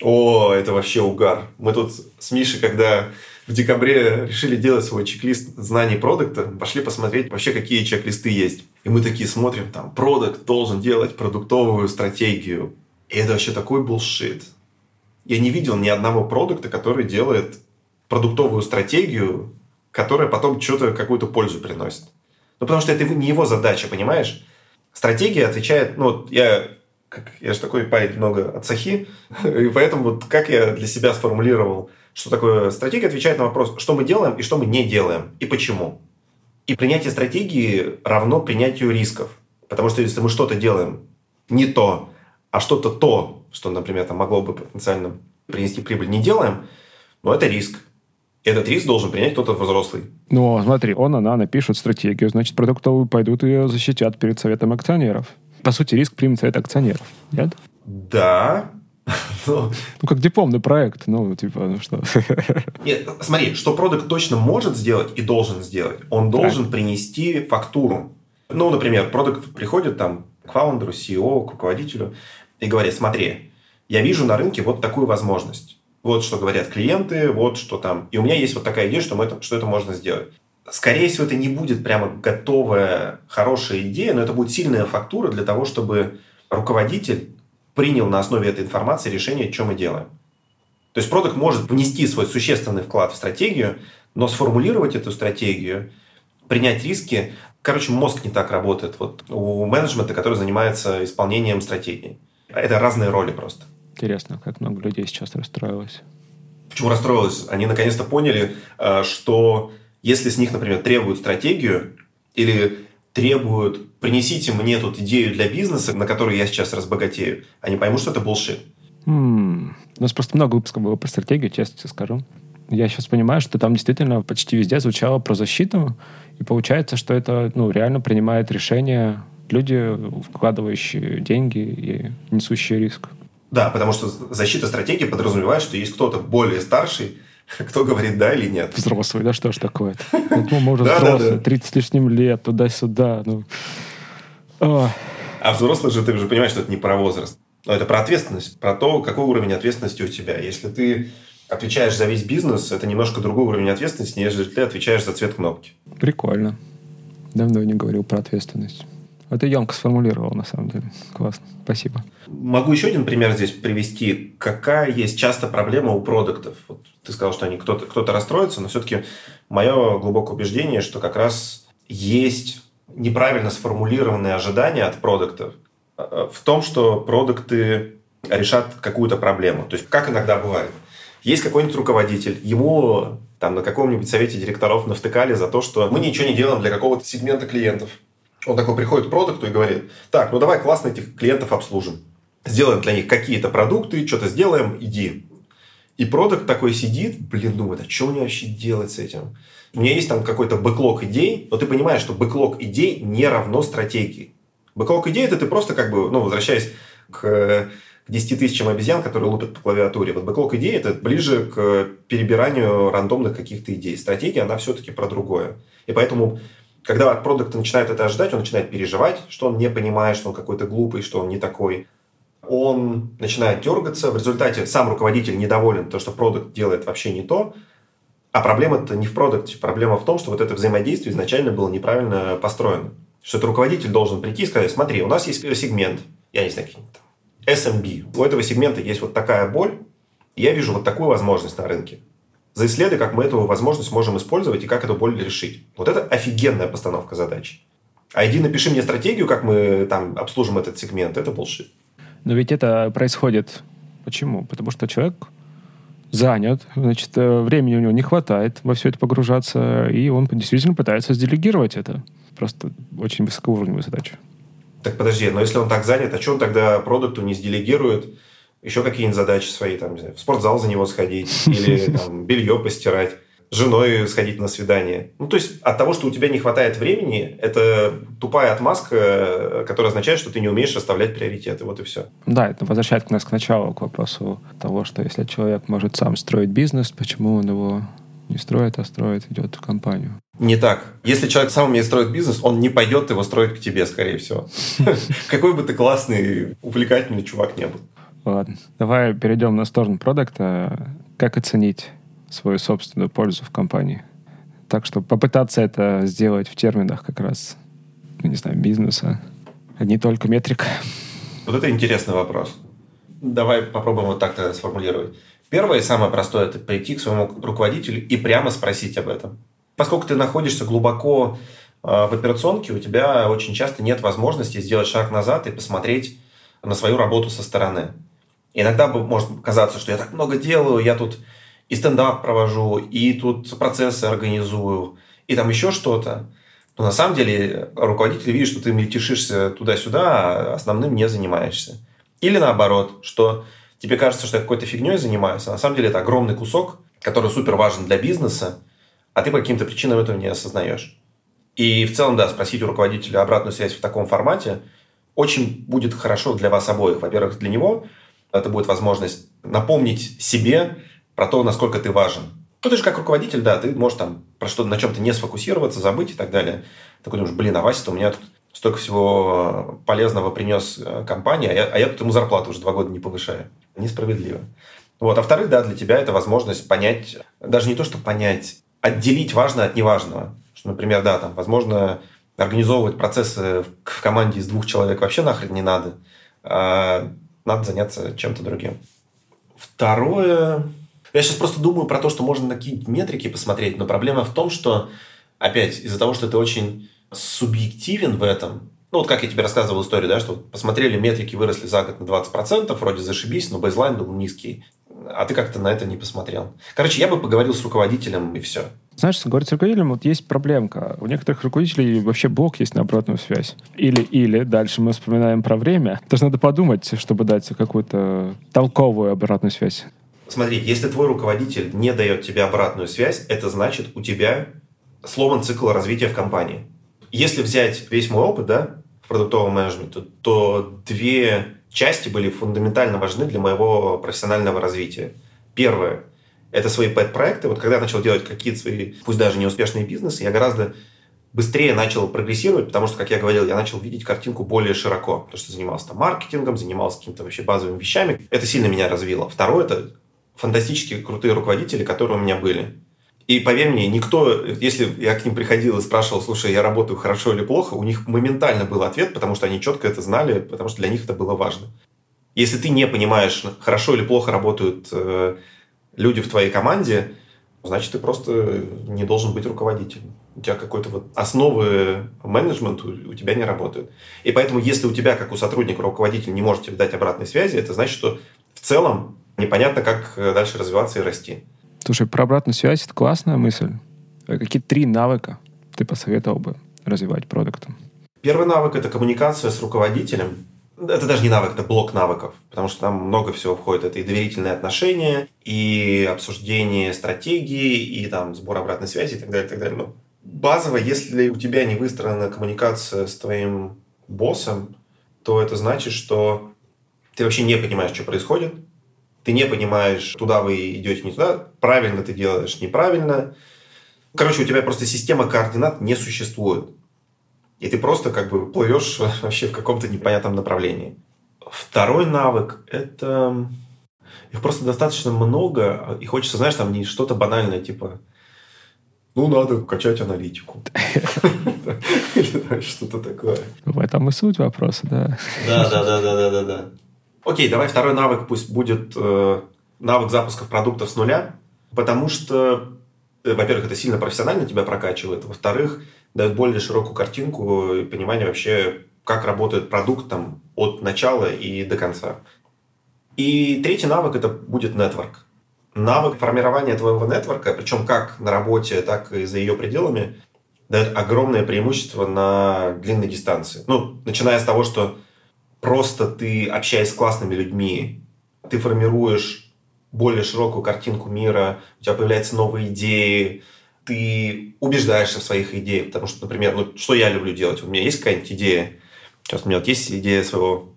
О, это вообще угар. Мы тут с Мишей, когда в декабре решили делать свой чек-лист знаний продукта, пошли посмотреть вообще, какие чек-листы есть. И мы такие смотрим, там, продукт должен делать продуктовую стратегию. И это вообще такой булшит. Я не видел ни одного продукта, который делает продуктовую стратегию, которая потом что-то, какую-то пользу приносит. Ну, потому что это не его задача, понимаешь? Стратегия отвечает, ну, вот я, как, я же такой парень много от сахи, и поэтому вот как я для себя сформулировал что такое стратегия, отвечает на вопрос, что мы делаем и что мы не делаем, и почему. И принятие стратегии равно принятию рисков. Потому что если мы что-то делаем не то, а что-то то, что, например, там могло бы потенциально принести прибыль, не делаем, ну, это риск. И этот риск должен принять кто-то взрослый. Ну, смотри, он, она напишут стратегию, значит, продуктовую пойдут ее защитят перед советом акционеров. По сути, риск примет совет акционеров, нет? Да, ну, как дипломный проект, ну, типа, ну что. Нет, смотри, что продукт точно может сделать и должен сделать, он должен так. принести фактуру. Ну, например, продукт приходит там к фаундеру, CEO, к руководителю и говорит, смотри, я вижу на рынке вот такую возможность. Вот что говорят клиенты, вот что там. И у меня есть вот такая идея, что, мы это, что это можно сделать. Скорее всего, это не будет прямо готовая, хорошая идея, но это будет сильная фактура для того, чтобы руководитель принял на основе этой информации решение, что мы делаем. То есть продукт может внести свой существенный вклад в стратегию, но сформулировать эту стратегию, принять риски, короче, мозг не так работает. Вот у менеджмента, который занимается исполнением стратегии. Это разные роли просто. Интересно, как много людей сейчас расстроилось. Почему расстроилось? Они наконец-то поняли, э, что если с них, например, требуют стратегию или требуют, принесите мне тут идею для бизнеса, на которую я сейчас разбогатею, они поймут, что это булшит. Hmm. У нас просто много выпусков было про стратегию, честно тебе скажу. Я сейчас понимаю, что там действительно почти везде звучало про защиту, и получается, что это ну, реально принимает решение люди, вкладывающие деньги и несущие риск. Да, потому что защита стратегии подразумевает, что есть кто-то более старший, кто говорит да или нет. Взрослый, да что ж такое Ну, мы уже взрослые, 30 с лишним лет, туда-сюда. Ну. А взрослый же, ты же понимаешь, что это не про возраст. Но это про ответственность, про то, какой уровень ответственности у тебя. Если ты отвечаешь за весь бизнес, это немножко другой уровень ответственности, нежели ты отвечаешь за цвет кнопки. Прикольно. Давно не говорил про ответственность. Это емко сформулировал, на самом деле. Классно. Спасибо. Могу еще один пример здесь привести. Какая есть часто проблема у продуктов? Вот ты сказал, что они кто-то кто расстроится, но все-таки мое глубокое убеждение, что как раз есть неправильно сформулированные ожидания от продуктов э, в том, что продукты решат какую-то проблему. То есть, как иногда бывает. Есть какой-нибудь руководитель, ему там на каком-нибудь совете директоров навтыкали за то, что мы ничего не делаем для какого-то сегмента клиентов. Он такой приходит к продукту и говорит, так, ну давай классно этих клиентов обслужим. Сделаем для них какие-то продукты, что-то сделаем, иди. И продукт такой сидит, блин, думает, а что мне вообще делать с этим? У меня есть там какой-то бэклог идей, но ты понимаешь, что бэклог идей не равно стратегии. Бэклог идей – это ты просто как бы, ну, возвращаясь к 10 тысячам обезьян, которые лупят по клавиатуре. Вот бэклог идей – это ближе к перебиранию рандомных каких-то идей. Стратегия, она все-таки про другое. И поэтому когда от продукта начинает это ожидать, он начинает переживать, что он не понимает, что он какой-то глупый, что он не такой. Он начинает дергаться. В результате сам руководитель недоволен, то, что продукт делает вообще не то. А проблема-то не в продукте. Проблема в том, что вот это взаимодействие изначально было неправильно построено. Что это руководитель должен прийти и сказать, смотри, у нас есть сегмент, я не знаю, какие-то SMB. У этого сегмента есть вот такая боль, я вижу вот такую возможность на рынке заисследуй, как мы эту возможность можем использовать и как эту боль решить. Вот это офигенная постановка задачи. А иди напиши мне стратегию, как мы там обслужим этот сегмент. Это bullshit. Но ведь это происходит. Почему? Потому что человек занят, значит, э, времени у него не хватает во все это погружаться, и он действительно пытается сделегировать это. Просто очень высокоуровневая задача. Так подожди, но если он так занят, а что он тогда продукту не сделегирует? Еще какие-нибудь задачи свои, там, не знаю, в спортзал за него сходить, или там, белье постирать, женой сходить на свидание. Ну, то есть от того, что у тебя не хватает времени, это тупая отмазка, которая означает, что ты не умеешь расставлять приоритеты. Вот и все. Да, это возвращает нас к началу, к вопросу того, что если человек может сам строить бизнес, почему он его не строит, а строит, идет в компанию. Не так. Если человек сам умеет строить бизнес, он не пойдет его строить к тебе, скорее всего. Какой бы ты классный, увлекательный чувак не был. Ладно. Давай перейдем на сторону продукта. Как оценить свою собственную пользу в компании? Так что попытаться это сделать в терминах как раз, ну, не знаю, бизнеса, а не только метрик. Вот это интересный вопрос. Давай попробуем вот так тогда сформулировать. Первое и самое простое – это прийти к своему руководителю и прямо спросить об этом. Поскольку ты находишься глубоко э, в операционке, у тебя очень часто нет возможности сделать шаг назад и посмотреть на свою работу со стороны. Иногда может казаться, что я так много делаю, я тут и стендап провожу, и тут процессы организую, и там еще что-то. Но на самом деле руководитель видит, что ты мельтешишься туда-сюда, а основным не занимаешься. Или наоборот, что тебе кажется, что я какой-то фигней занимаюсь, а на самом деле это огромный кусок, который супер важен для бизнеса, а ты по каким-то причинам этого не осознаешь. И в целом, да, спросить у руководителя обратную связь в таком формате очень будет хорошо для вас обоих. Во-первых, для него – это будет возможность напомнить себе про то, насколько ты важен. Ну, ты же как руководитель, да, ты можешь там про что на чем-то не сфокусироваться, забыть и так далее. Такой думаешь, блин, а Вася-то у меня тут столько всего полезного принес э, компании, а я, а я тут ему зарплату уже два года не повышаю. Несправедливо. Вот. А вторых, да, для тебя это возможность понять, даже не то, что понять, отделить важное от неважного. Что, например, да, там, возможно, организовывать процессы в команде из двух человек вообще нахрен не надо. А надо заняться чем-то другим. Второе... Я сейчас просто думаю про то, что можно на какие-то метрики посмотреть, но проблема в том, что, опять, из-за того, что ты очень субъективен в этом, ну, вот как я тебе рассказывал историю, да, что посмотрели, метрики выросли за год на 20%, вроде зашибись, но бейзлайн был низкий, а ты как-то на это не посмотрел. Короче, я бы поговорил с руководителем, и все. Знаешь, говорить с руководителем, вот есть проблемка. У некоторых руководителей вообще блок есть на обратную связь. Или, или, дальше мы вспоминаем про время. Даже надо подумать, чтобы дать какую-то толковую обратную связь. Смотри, если твой руководитель не дает тебе обратную связь, это значит, у тебя сломан цикл развития в компании. Если взять весь мой опыт, да, в продуктовом менеджменте, то две части были фундаментально важны для моего профессионального развития. Первое – это свои пэт-проекты. Вот когда я начал делать какие-то свои, пусть даже неуспешные бизнесы, я гораздо быстрее начал прогрессировать, потому что, как я говорил, я начал видеть картинку более широко, потому что занимался там маркетингом, занимался какими-то вообще базовыми вещами. Это сильно меня развило. Второе – это фантастически крутые руководители, которые у меня были. И поверь мне, никто, если я к ним приходил и спрашивал, слушай, я работаю хорошо или плохо, у них моментально был ответ, потому что они четко это знали, потому что для них это было важно. Если ты не понимаешь, хорошо или плохо работают э, люди в твоей команде, значит, ты просто не должен быть руководителем. У тебя какой-то вот основы менеджмента у тебя не работают. И поэтому, если у тебя, как у сотрудника, руководитель не может тебе дать обратной связи, это значит, что в целом непонятно, как э, дальше развиваться и расти. Слушай, про обратную связь это классная мысль. А какие три навыка ты посоветовал бы развивать продуктом? Первый навык – это коммуникация с руководителем. Это даже не навык, это блок навыков, потому что там много всего входит. Это и доверительные отношения, и обсуждение стратегии, и там сбор обратной связи и так далее, и так далее. Но базово, если у тебя не выстроена коммуникация с твоим боссом, то это значит, что ты вообще не понимаешь, что происходит, ты не понимаешь, туда вы идете, не туда, правильно ты делаешь, неправильно. Короче, у тебя просто система координат не существует. И ты просто как бы плывешь вообще в каком-то непонятном направлении. Второй навык – это... Их просто достаточно много, и хочется, знаешь, там не что-то банальное, типа ну, надо качать аналитику. Или что-то такое. В этом и суть вопроса, да. Да, да, да, да, да, да. Окей, давай второй навык пусть будет э, навык запусков продуктов с нуля, потому что, э, во-первых, это сильно профессионально тебя прокачивает, во-вторых, дает более широкую картинку и понимание вообще, как работает продукт там, от начала и до конца. И третий навык это будет нетворк. Навык формирования твоего нетворка, причем как на работе, так и за ее пределами, дает огромное преимущество на длинной дистанции. Ну, начиная с того, что просто ты, общаясь с классными людьми, ты формируешь более широкую картинку мира, у тебя появляются новые идеи, ты убеждаешься в своих идеях. Потому что, например, ну, что я люблю делать? У меня есть какая-нибудь идея. Сейчас у меня вот есть идея своего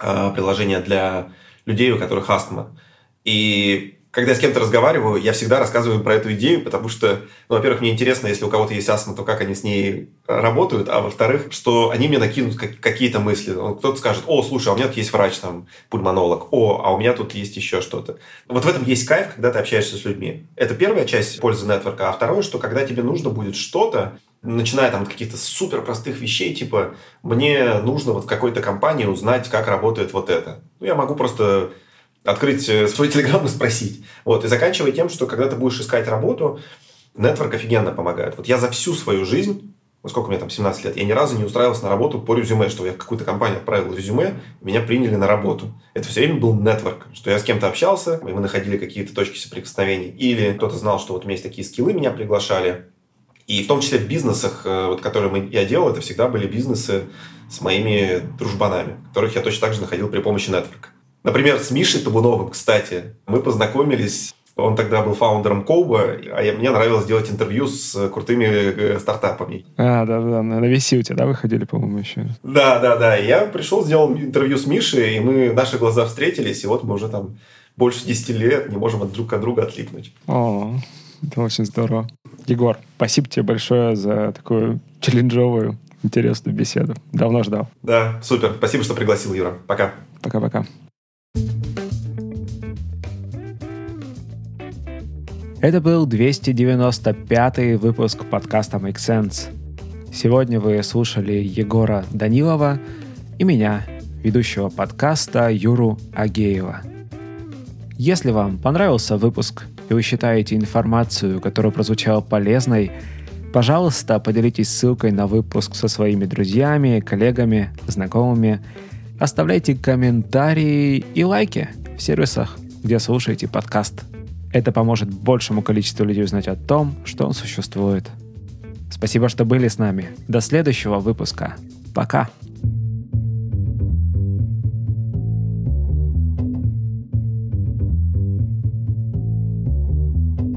э, приложения для людей, у которых астма. И когда я с кем-то разговариваю, я всегда рассказываю про эту идею, потому что, ну, во-первых, мне интересно, если у кого-то есть астма, то как они с ней работают, а во-вторых, что они мне накинут какие-то мысли. Кто-то скажет, о, слушай, а у меня тут есть врач, там, пульмонолог, о, а у меня тут есть еще что-то. Вот в этом есть кайф, когда ты общаешься с людьми. Это первая часть пользы нетворка, а второе, что когда тебе нужно будет что-то, начиная там от каких-то супер простых вещей, типа, мне нужно вот в какой-то компании узнать, как работает вот это. Ну, я могу просто открыть э, свой телеграм и спросить. Вот. И заканчивая тем, что когда ты будешь искать работу, нетворк офигенно помогает. Вот я за всю свою жизнь, ну сколько мне там, 17 лет, я ни разу не устраивался на работу по резюме, что я в какую-то компанию отправил резюме, меня приняли на работу. Это все время был нетворк, что я с кем-то общался, и мы находили какие-то точки соприкосновений. Или кто-то знал, что вот у меня есть такие скиллы, меня приглашали. И в том числе в бизнесах, э, вот, которые мы, я делал, это всегда были бизнесы с моими дружбанами, которых я точно так же находил при помощи нетворка. Например, с Мишей Табуновым, кстати, мы познакомились он тогда был фаундером Коуба, а я, мне нравилось делать интервью с крутыми э, стартапами. А, да-да, на VC у тебя, да, выходили, по-моему, еще? Да-да-да, я пришел, сделал интервью с Мишей, и мы, наши глаза встретились, и вот мы уже там больше 10 лет не можем от друг от друга отлипнуть. О, это очень здорово. Егор, спасибо тебе большое за такую челленджовую, интересную беседу. Давно ждал. Да, супер. Спасибо, что пригласил, Юра. Пока. Пока-пока. Это был 295 выпуск подкаста Make Sense. Сегодня вы слушали Егора Данилова и меня, ведущего подкаста Юру Агеева. Если вам понравился выпуск и вы считаете информацию, которая прозвучала полезной, пожалуйста, поделитесь ссылкой на выпуск со своими друзьями, коллегами, знакомыми. Оставляйте комментарии и лайки в сервисах, где слушаете подкаст – это поможет большему количеству людей узнать о том, что он существует. Спасибо, что были с нами. До следующего выпуска. Пока.